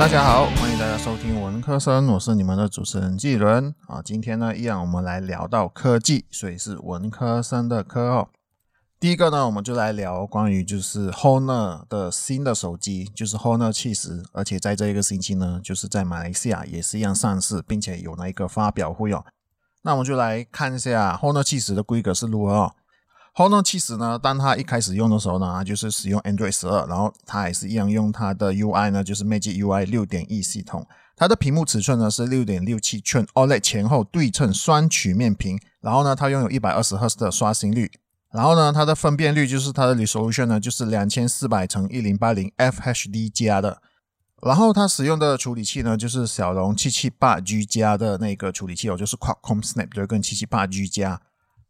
大家好，欢迎大家收听文科生，我是你们的主持人纪伦啊。今天呢，依然我们来聊到科技，所以是文科生的科哦。第一个呢，我们就来聊关于就是 Honor 的新的手机，就是 Honor 七十，而且在这一个星期呢，就是在马来西亚也是一样上市，并且有那一个发表会哦。那我们就来看一下 Honor 七十的规格是如何哦。Honor 七十呢，当它一开始用的时候呢，就是使用 Android 十二，然后它还是一样用它的 UI 呢，就是 Magic UI 六点一系统。它的屏幕尺寸呢是六点六七寸 OLED 前后对称双曲面屏，然后呢，它拥有一百二十赫兹的刷新率。然后呢，它的分辨率就是它的 resolution 呢，就是两千四百乘一零八零 FHD 加的。然后它使用的处理器呢，就是骁龙七七八 G 加的那个处理器哦，就是 Qualcomm Snapdragon 七七八 G 加。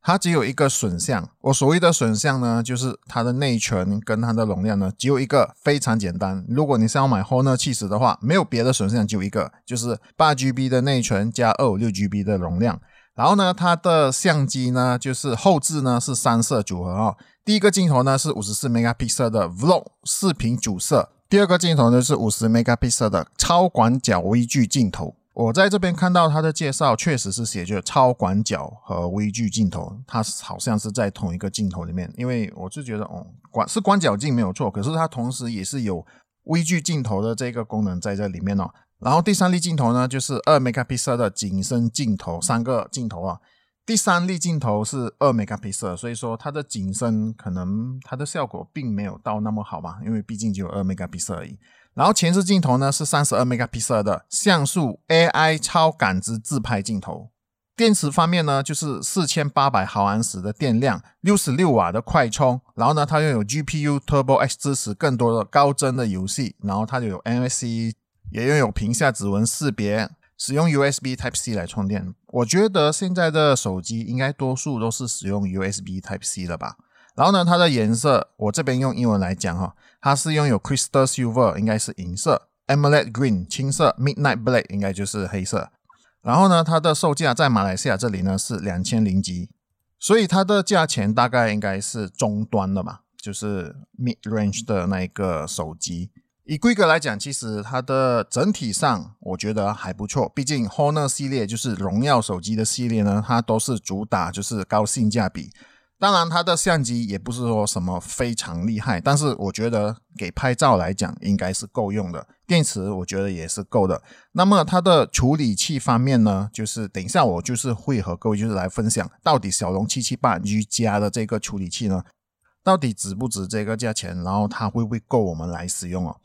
它只有一个损项，我所谓的损项呢，就是它的内存跟它的容量呢，只有一个，非常简单。如果你是要买 Honor 七十的话，没有别的损项，只有一个，就是八 GB 的内存加二五六 GB 的容量。然后呢，它的相机呢，就是后置呢是三摄组合啊。第一个镜头呢是五十四 megapixel 的 Vlog 视频主摄，第二个镜头呢是五十 megapixel 的超广角微距镜头。我在这边看到它的介绍，确实是写着超广角和微距镜头，它好像是在同一个镜头里面。因为我就觉得，哦，广是广角镜没有错，可是它同时也是有微距镜头的这个功能在这里面哦。然后第三例镜头呢，就是二 megapixel 的景深镜头，三个镜头啊。第三例镜头是二 megapixel，所以说它的景深可能它的效果并没有到那么好吧，因为毕竟只有二 megapixel 而已。然后前置镜头呢是三十二 megapixel 的像素 AI 超感知自拍镜头。电池方面呢，就是四千八百毫安时的电量，六十六瓦的快充。然后呢，它拥有 GPU Turbo X 支持更多的高帧的游戏。然后它就有 NFC。也拥有屏下指纹识别，使用 USB Type C 来充电。我觉得现在的手机应该多数都是使用 USB Type C 的吧。然后呢，它的颜色我这边用英文来讲哈，它是拥有 Crystal Silver，应该是银色；Emerald Green 青色；Midnight Black 应该就是黑色。然后呢，它的售价在马来西亚这里呢是两千零吉，所以它的价钱大概应该是中端的嘛，就是 Mid Range 的那一个手机。以规格来讲，其实它的整体上我觉得还不错。毕竟 Honor 系列就是荣耀手机的系列呢，它都是主打就是高性价比。当然，它的相机也不是说什么非常厉害，但是我觉得给拍照来讲应该是够用的。电池我觉得也是够的。那么它的处理器方面呢，就是等一下我就是会和各位就是来分享，到底骁龙七七八 G 加的这个处理器呢，到底值不值这个价钱，然后它会不会够我们来使用哦？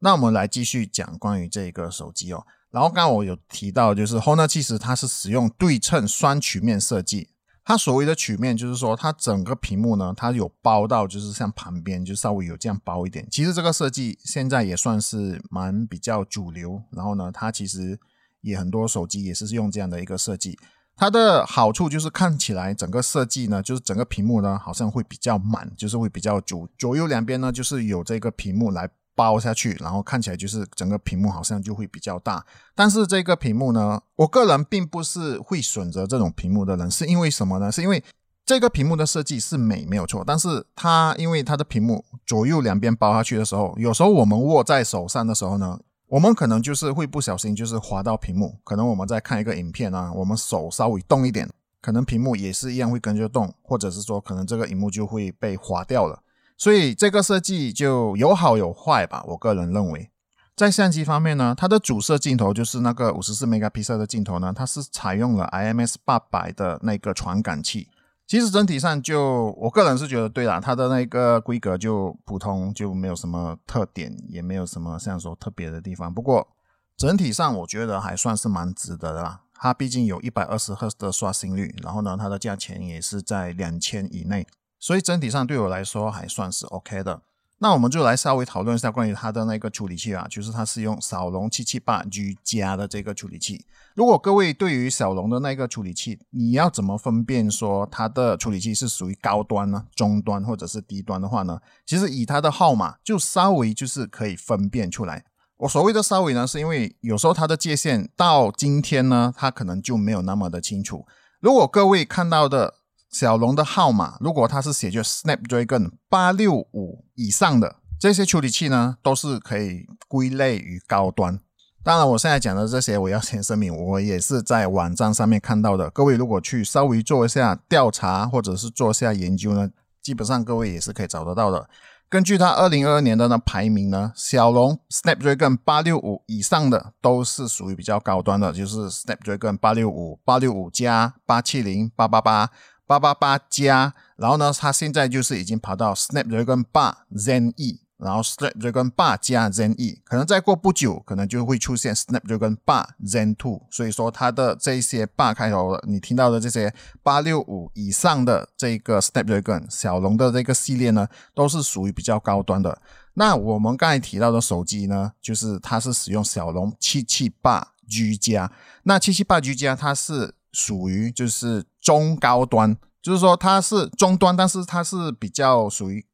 那我们来继续讲关于这个手机哦。然后刚刚我有提到，就是 Honor 其实它是使用对称双曲面设计。它所谓的曲面，就是说它整个屏幕呢，它有包到，就是像旁边就稍微有这样包一点。其实这个设计现在也算是蛮比较主流。然后呢，它其实也很多手机也是用这样的一个设计。它的好处就是看起来整个设计呢，就是整个屏幕呢好像会比较满，就是会比较主左右两边呢就是有这个屏幕来。包下去，然后看起来就是整个屏幕好像就会比较大。但是这个屏幕呢，我个人并不是会选择这种屏幕的人，是因为什么呢？是因为这个屏幕的设计是美没有错，但是它因为它的屏幕左右两边包下去的时候，有时候我们握在手上的时候呢，我们可能就是会不小心就是滑到屏幕。可能我们在看一个影片啊，我们手稍微动一点，可能屏幕也是一样会跟着动，或者是说可能这个荧幕就会被划掉了。所以这个设计就有好有坏吧，我个人认为，在相机方面呢，它的主摄镜头就是那个五十四 megapixel 的镜头呢，它是采用了 IMX 八百的那个传感器。其实整体上就我个人是觉得对啦，它的那个规格就普通，就没有什么特点，也没有什么像说特别的地方。不过整体上我觉得还算是蛮值得的啦。它毕竟有一百二十赫兹的刷新率，然后呢，它的价钱也是在两千以内。所以整体上对我来说还算是 OK 的。那我们就来稍微讨论一下关于它的那个处理器啊，就是它是用骁龙七七八 G 加的这个处理器。如果各位对于骁龙的那个处理器，你要怎么分辨说它的处理器是属于高端呢、中端或者是低端的话呢？其实以它的号码就稍微就是可以分辨出来。我所谓的稍微呢，是因为有时候它的界限到今天呢，它可能就没有那么的清楚。如果各位看到的。小龙的号码，如果它是写着 Snapdragon 八六五以上的，这些处理器呢都是可以归类于高端。当然，我现在讲的这些，我要先声明，我也是在网站上面看到的。各位如果去稍微做一下调查，或者是做一下研究呢，基本上各位也是可以找得到的。根据它二零二二年的呢排名呢，骁龙 Snapdragon 八六五以上的都是属于比较高端的，就是 Snapdragon 八六五、八六五加、八七零、八八八、八八八加，然后呢，它现在就是已经跑到 Snapdragon 八 Zen E。然后 Snapdragon 八加 Zen E，可能再过不久，可能就会出现 Snapdragon 八 Zen Two。所以说它的这些八开头的，你听到的这些八六五以上的这个 Snapdragon 小龙的这个系列呢，都是属于比较高端的。那我们刚才提到的手机呢，就是它是使用骁龙七七八 G 加。那七七八 G 加它是属于就是中高端，就是说它是中端，但是它是比较属于。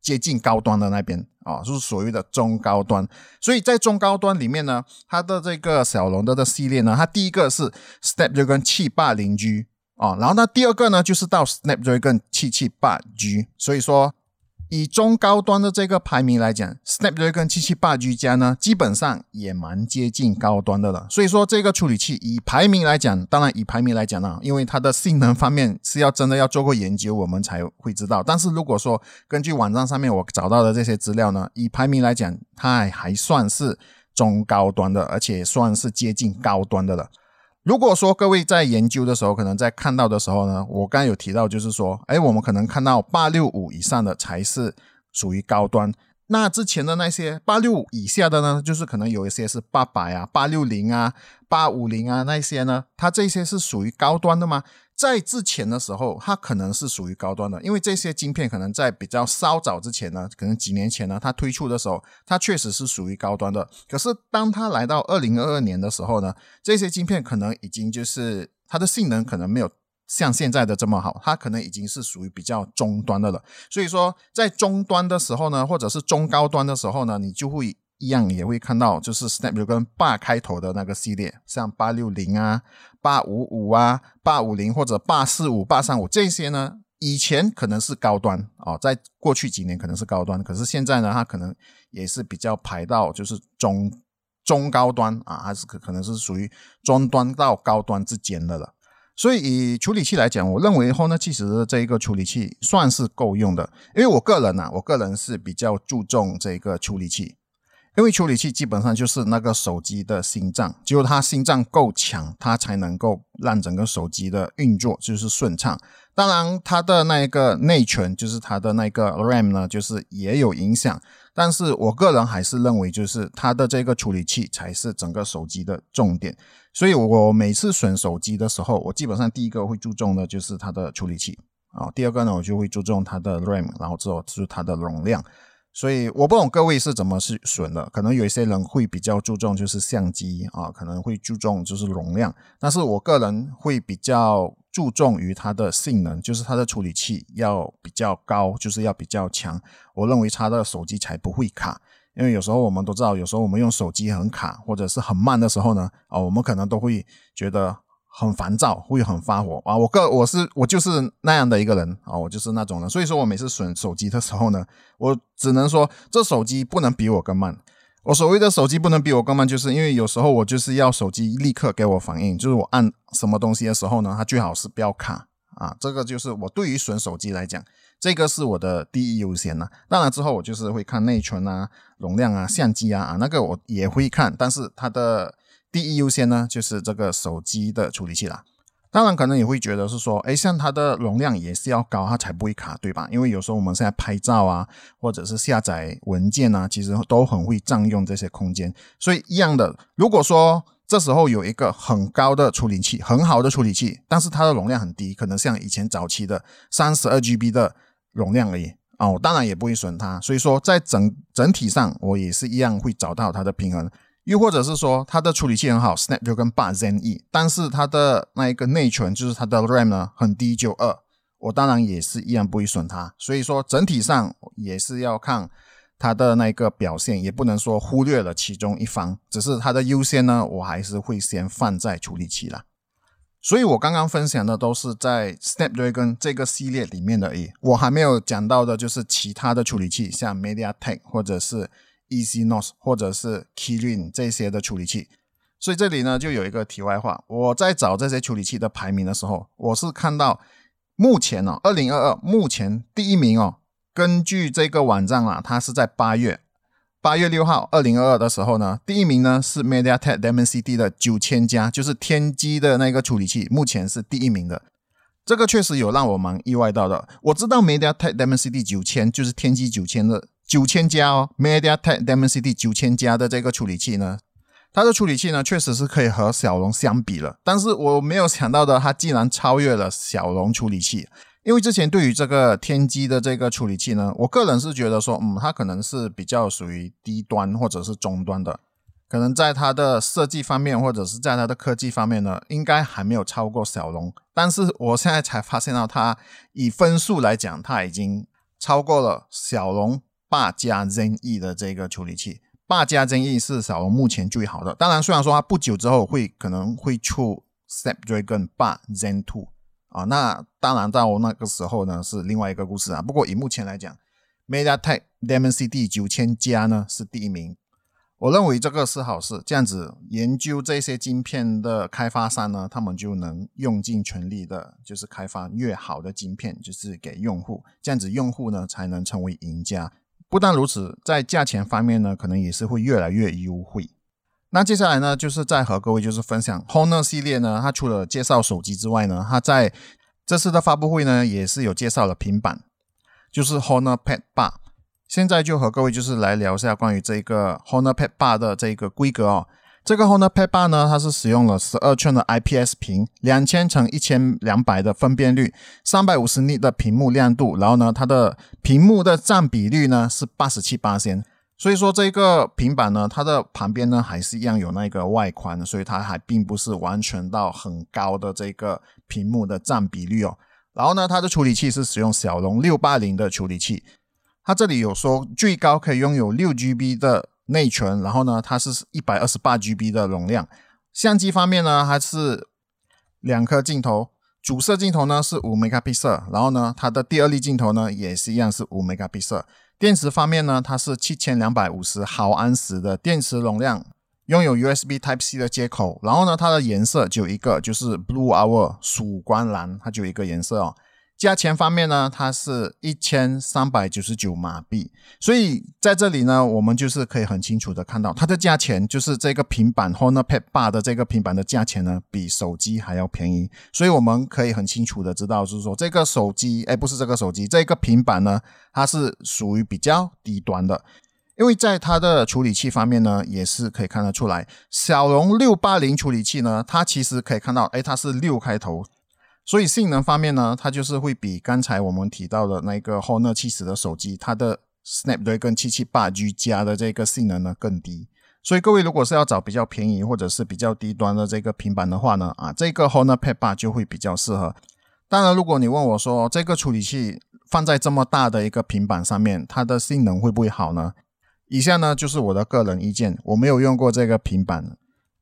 接近高端的那边啊，就是所谓的中高端。所以在中高端里面呢，它的这个小龙的的系列呢，它第一个是 Snapdragon 七八零 G 啊，然后呢第二个呢就是到 Snapdragon 七七八 G，所以说。以中高端的这个排名来讲，Snapdragon 七七八 G 加呢，基本上也蛮接近高端的了。所以说这个处理器以排名来讲，当然以排名来讲呢，因为它的性能方面是要真的要做过研究，我们才会知道。但是如果说根据网站上面我找到的这些资料呢，以排名来讲，它还算是中高端的，而且算是接近高端的了。如果说各位在研究的时候，可能在看到的时候呢，我刚刚有提到，就是说，哎，我们可能看到八六五以上的才是属于高端，那之前的那些八六五以下的呢，就是可能有一些是八百啊、八六零啊、八五零啊那些呢，它这些是属于高端的吗？在之前的时候，它可能是属于高端的，因为这些晶片可能在比较稍早之前呢，可能几年前呢，它推出的时候，它确实是属于高端的。可是当它来到二零二二年的时候呢，这些晶片可能已经就是它的性能可能没有像现在的这么好，它可能已经是属于比较中端的了。所以说，在中端的时候呢，或者是中高端的时候呢，你就会。一样也会看到，就是 Snapdragon 八开头的那个系列，像八六零啊、八五五啊、八五零或者八四五、八三五这些呢，以前可能是高端啊，在过去几年可能是高端，可是现在呢，它可能也是比较排到就是中中高端啊，还是可可能是属于中端到高端之间的了。所以以处理器来讲，我认为后呢，其实这一个处理器算是够用的，因为我个人呢，我个人是比较注重这个处理器。因为处理器基本上就是那个手机的心脏，只有它心脏够强，它才能够让整个手机的运作就是顺畅。当然，它的那一个内存，就是它的那个 RAM 呢，就是也有影响。但是我个人还是认为，就是它的这个处理器才是整个手机的重点。所以我每次选手机的时候，我基本上第一个会注重的就是它的处理器啊，第二个呢，我就会注重它的 RAM，然后之后就是它的容量。所以我不懂各位是怎么是选的，可能有一些人会比较注重就是相机啊，可能会注重就是容量，但是我个人会比较注重于它的性能，就是它的处理器要比较高，就是要比较强，我认为它的手机才不会卡，因为有时候我们都知道，有时候我们用手机很卡或者是很慢的时候呢，啊，我们可能都会觉得。很烦躁，会很发火啊！我个我是我就是那样的一个人啊，我就是那种人，所以说我每次损手机的时候呢，我只能说这手机不能比我更慢。我所谓的手机不能比我更慢，就是因为有时候我就是要手机立刻给我反应，就是我按什么东西的时候呢，它最好是不要卡啊。这个就是我对于损手机来讲，这个是我的第一优先呐。当然之后我就是会看内存啊、容量啊、相机啊啊，那个我也会看，但是它的。第一优先呢，就是这个手机的处理器啦。当然，可能也会觉得是说，哎，像它的容量也是要高，它才不会卡，对吧？因为有时候我们现在拍照啊，或者是下载文件啊，其实都很会占用这些空间。所以一样的，如果说这时候有一个很高的处理器，很好的处理器，但是它的容量很低，可能像以前早期的三十二 GB 的容量而已啊，我当然也不会损它。所以说，在整整体上，我也是一样会找到它的平衡。又或者是说它的处理器很好，Snapdragon 八 Zen E，但是它的那一个内存就是它的 RAM 呢很低，就二，我当然也是一样不会损它。所以说整体上也是要看它的那个表现，也不能说忽略了其中一方，只是它的优先呢，我还是会先放在处理器啦。所以我刚刚分享的都是在 Snapdragon 这个系列里面的而已，我还没有讲到的就是其他的处理器，像 MediaTek 或者是 ECNOS 或者是 Kirin 这些的处理器。所以这里呢就有一个题外话，我在找这些处理器的排名的时候，我是看到目前哦，二零二二目前第一名哦，根据这个网站啊，它是在八月。八月六号，二零二二的时候呢，第一名呢是 MediaTek Dimensity 的九千加，就是天玑的那个处理器，目前是第一名的。这个确实有让我蛮意外到的。我知道 MediaTek Dimensity 九千就是天玑九千的九千加哦，MediaTek Dimensity 九千加的这个处理器呢，它的处理器呢确实是可以和小龙相比了。但是我没有想到的，它竟然超越了小龙处理器。因为之前对于这个天玑的这个处理器呢，我个人是觉得说，嗯，它可能是比较属于低端或者是中端的，可能在它的设计方面或者是在它的科技方面呢，应该还没有超过小龙。但是我现在才发现到，它以分数来讲，它已经超过了小龙八加 Zen E 的这个处理器。八加 Zen E 是小龙目前最好的。当然，虽然说它不久之后会可能会出 Snapdragon 八 Zen Two。啊，那当然到那个时候呢是另外一个故事啊。不过以目前来讲，MediaTek Dimensity 九千加呢是第一名，我认为这个是好事。这样子研究这些晶片的开发商呢，他们就能用尽全力的，就是开发越好的晶片，就是给用户。这样子用户呢才能成为赢家。不但如此，在价钱方面呢，可能也是会越来越优惠。那接下来呢，就是再和各位就是分享 Honor 系列呢，它除了介绍手机之外呢，它在这次的发布会呢，也是有介绍了平板，就是 Honor Pad 八。现在就和各位就是来聊一下关于这个 Honor Pad 八的这个规格哦。这个 Honor Pad 八呢，它是使用了十二寸的 IPS 屏，两千乘一千两百的分辨率，三百五十尼的屏幕亮度，然后呢，它的屏幕的占比率呢是八十七八千。所以说这个平板呢，它的旁边呢还是一样有那个外宽，所以它还并不是完全到很高的这个屏幕的占比率哦。然后呢，它的处理器是使用骁龙六八零的处理器，它这里有说最高可以拥有六 GB 的内存，然后呢，它是一百二十八 GB 的容量。相机方面呢，还是两颗镜头，主摄镜头呢是五 megapixel，然后呢，它的第二粒镜头呢也是一样是五 megapixel。电池方面呢，它是七千两百五十毫安时的电池容量，拥有 USB Type C 的接口。然后呢，它的颜色就一个，就是 Blue Hour 曙光蓝，它就一个颜色哦。价钱方面呢，它是一千三百九十九马币，所以在这里呢，我们就是可以很清楚的看到它的价钱，就是这个平板 Honor Pad 八的这个平板的价钱呢，比手机还要便宜，所以我们可以很清楚的知道，就是说这个手机，哎，不是这个手机，这个平板呢，它是属于比较低端的，因为在它的处理器方面呢，也是可以看得出来，骁龙六八零处理器呢，它其实可以看到，哎，它是六开头。所以性能方面呢，它就是会比刚才我们提到的那个 Honor 七十的手机，它的 Snapdragon 七七八 G 加的这个性能呢更低。所以各位如果是要找比较便宜或者是比较低端的这个平板的话呢，啊，这个 Honor Pad 八就会比较适合。当然，如果你问我说这个处理器放在这么大的一个平板上面，它的性能会不会好呢？以下呢就是我的个人意见，我没有用过这个平板，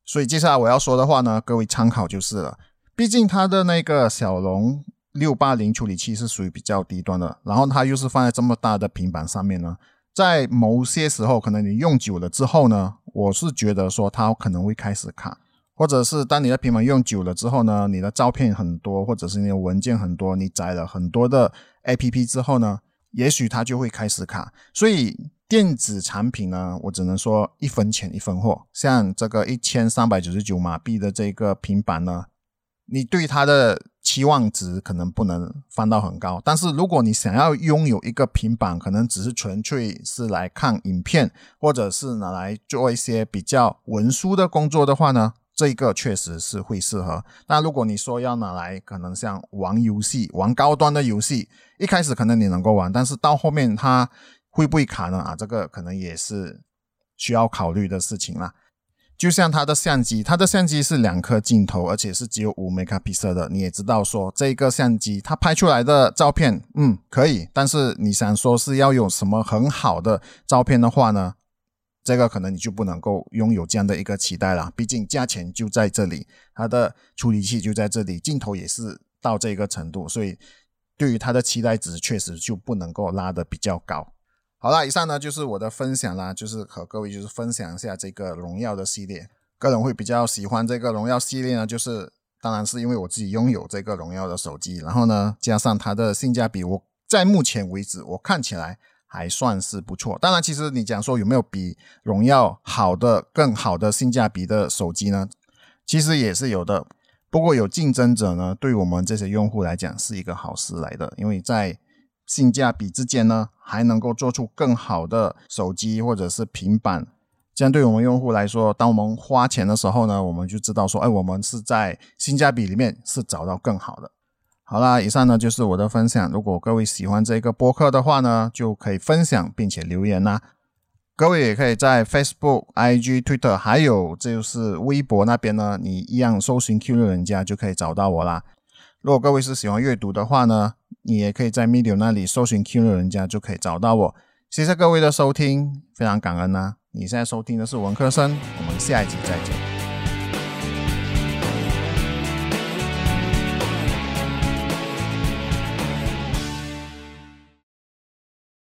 所以接下来我要说的话呢，各位参考就是了。毕竟它的那个骁龙六八零处理器是属于比较低端的，然后它又是放在这么大的平板上面呢，在某些时候可能你用久了之后呢，我是觉得说它可能会开始卡，或者是当你的平板用久了之后呢，你的照片很多，或者是你的文件很多，你载了很多的 APP 之后呢，也许它就会开始卡。所以电子产品呢，我只能说一分钱一分货，像这个一千三百九十九马币的这个平板呢。你对它的期望值可能不能放到很高，但是如果你想要拥有一个平板，可能只是纯粹是来看影片，或者是拿来做一些比较文书的工作的话呢，这个确实是会适合。那如果你说要拿来，可能像玩游戏、玩高端的游戏，一开始可能你能够玩，但是到后面它会不会卡呢？啊，这个可能也是需要考虑的事情啦。就像它的相机，它的相机是两颗镜头，而且是只有五 megapixel 的。你也知道说，这个相机它拍出来的照片，嗯，可以。但是你想说是要有什么很好的照片的话呢？这个可能你就不能够拥有这样的一个期待了。毕竟价钱就在这里，它的处理器就在这里，镜头也是到这个程度，所以对于它的期待值确实就不能够拉得比较高。好了，以上呢就是我的分享啦，就是和各位就是分享一下这个荣耀的系列。个人会比较喜欢这个荣耀系列呢，就是当然是因为我自己拥有这个荣耀的手机，然后呢加上它的性价比，我在目前为止我看起来。还算是不错。当然，其实你讲说有没有比荣耀好的、更好的性价比的手机呢？其实也是有的。不过有竞争者呢，对我们这些用户来讲是一个好事来的，因为在性价比之间呢，还能够做出更好的手机或者是平板。这样对我们用户来说，当我们花钱的时候呢，我们就知道说，哎，我们是在性价比里面是找到更好的。好啦，以上呢就是我的分享。如果各位喜欢这个播客的话呢，就可以分享并且留言啦。各位也可以在 Facebook、IG、Twitter，还有就是微博那边呢，你一样搜寻 Q 六人家就可以找到我啦。如果各位是喜欢阅读的话呢，你也可以在 Medium 那里搜寻 Q 六人家就可以找到我。谢谢各位的收听，非常感恩呐。你现在收听的是文科生，我们下一集再见。